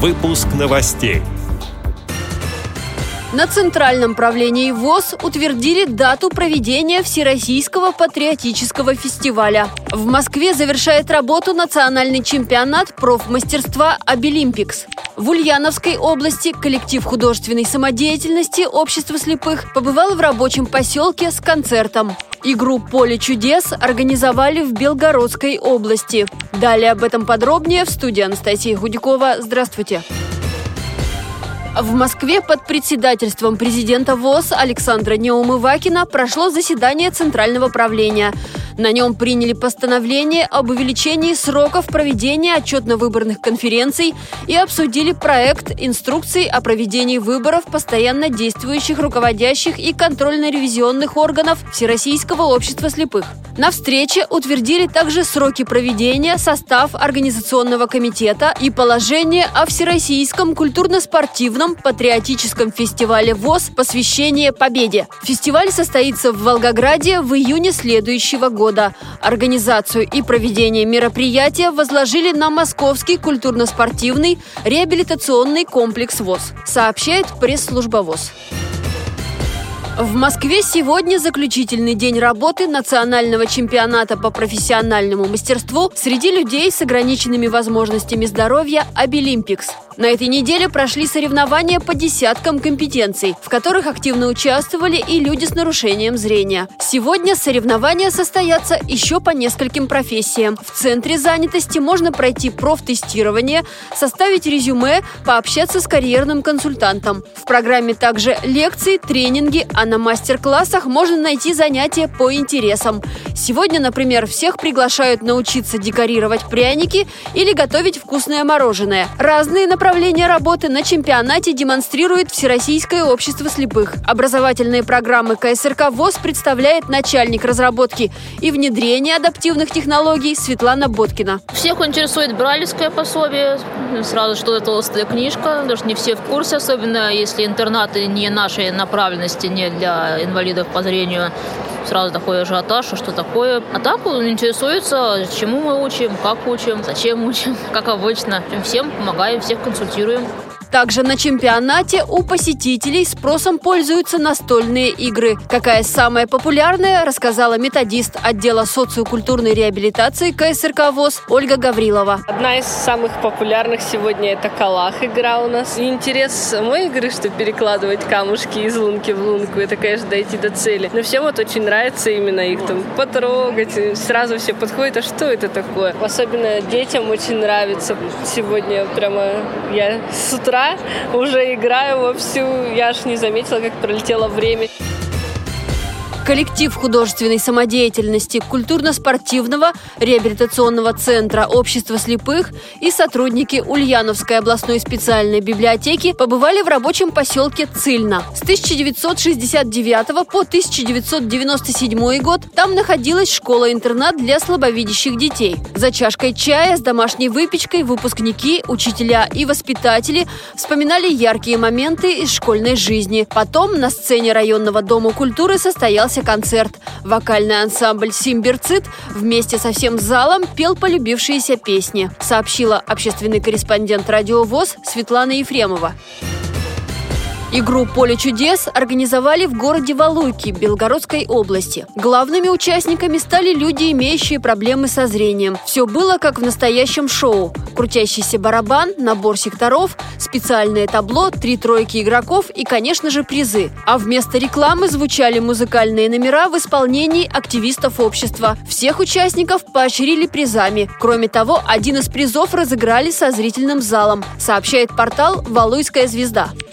Выпуск новостей. На Центральном правлении ВОЗ утвердили дату проведения Всероссийского патриотического фестиваля. В Москве завершает работу национальный чемпионат профмастерства «Обилимпикс». В Ульяновской области коллектив художественной самодеятельности Общества слепых побывал в рабочем поселке с концертом. Игру «Поле чудес» организовали в Белгородской области. Далее об этом подробнее в студии Анастасия Худякова. Здравствуйте. В Москве под председательством президента ВОЗ Александра Неумывакина прошло заседание Центрального правления – на нем приняли постановление об увеличении сроков проведения отчетно-выборных конференций и обсудили проект инструкций о проведении выборов постоянно действующих руководящих и контрольно-ревизионных органов Всероссийского общества слепых. На встрече утвердили также сроки проведения, состав организационного комитета и положение о Всероссийском культурно-спортивном патриотическом фестивале ВОЗ «Посвящение Победе». Фестиваль состоится в Волгограде в июне следующего года. Организацию и проведение мероприятия возложили на Московский культурно-спортивный реабилитационный комплекс ВОЗ, сообщает пресс-служба ВОЗ. В Москве сегодня заключительный день работы национального чемпионата по профессиональному мастерству среди людей с ограниченными возможностями здоровья «Обилимпикс». На этой неделе прошли соревнования по десяткам компетенций, в которых активно участвовали и люди с нарушением зрения. Сегодня соревнования состоятся еще по нескольким профессиям. В центре занятости можно пройти профтестирование, составить резюме, пообщаться с карьерным консультантом. В программе также лекции, тренинги, а на мастер-классах можно найти занятия по интересам. Сегодня, например, всех приглашают научиться декорировать пряники или готовить вкусное мороженое. Разные направления работы на чемпионате демонстрирует Всероссийское общество слепых. Образовательные программы КСРК ВОЗ представляет начальник разработки и внедрения адаптивных технологий Светлана Боткина. Всех интересует бралевское пособие, сразу что это толстая книжка, даже не все в курсе, особенно если интернаты не нашей направленности, не для инвалидов по зрению сразу такой ажиотаж, что такое. А так он интересуется, чему мы учим, как учим, зачем учим, как обычно. Всем помогаем, всех консультируем. Также на чемпионате у посетителей спросом пользуются настольные игры. Какая самая популярная, рассказала методист отдела социокультурной реабилитации КСРК ВОЗ Ольга Гаврилова. Одна из самых популярных сегодня это Калах игра у нас. И интерес самой игры, что перекладывать камушки из лунки в лунку, это, конечно, дойти до цели. Но всем вот очень нравится именно их там потрогать. Сразу все подходят, а что это такое? Особенно детям очень нравится. Сегодня прямо я с утра уже играю вовсю. Я аж не заметила, как пролетело время. Коллектив художественной самодеятельности культурно-спортивного реабилитационного центра общества слепых и сотрудники Ульяновской областной специальной библиотеки побывали в рабочем поселке Цильно. С 1969 по 1997 год там находилась школа-интернат для слабовидящих детей. За чашкой чая с домашней выпечкой выпускники, учителя и воспитатели вспоминали яркие моменты из школьной жизни. Потом на сцене районного дома культуры состоялся состоялся концерт. Вокальный ансамбль «Симберцит» вместе со всем залом пел полюбившиеся песни, сообщила общественный корреспондент радио ВОЗ Светлана Ефремова. Игру «Поле чудес» организовали в городе Валуйки Белгородской области. Главными участниками стали люди, имеющие проблемы со зрением. Все было как в настоящем шоу. Крутящийся барабан, набор секторов, специальное табло, три тройки игроков и, конечно же, призы. А вместо рекламы звучали музыкальные номера в исполнении активистов общества. Всех участников поощрили призами. Кроме того, один из призов разыграли со зрительным залом, сообщает портал «Валуйская звезда».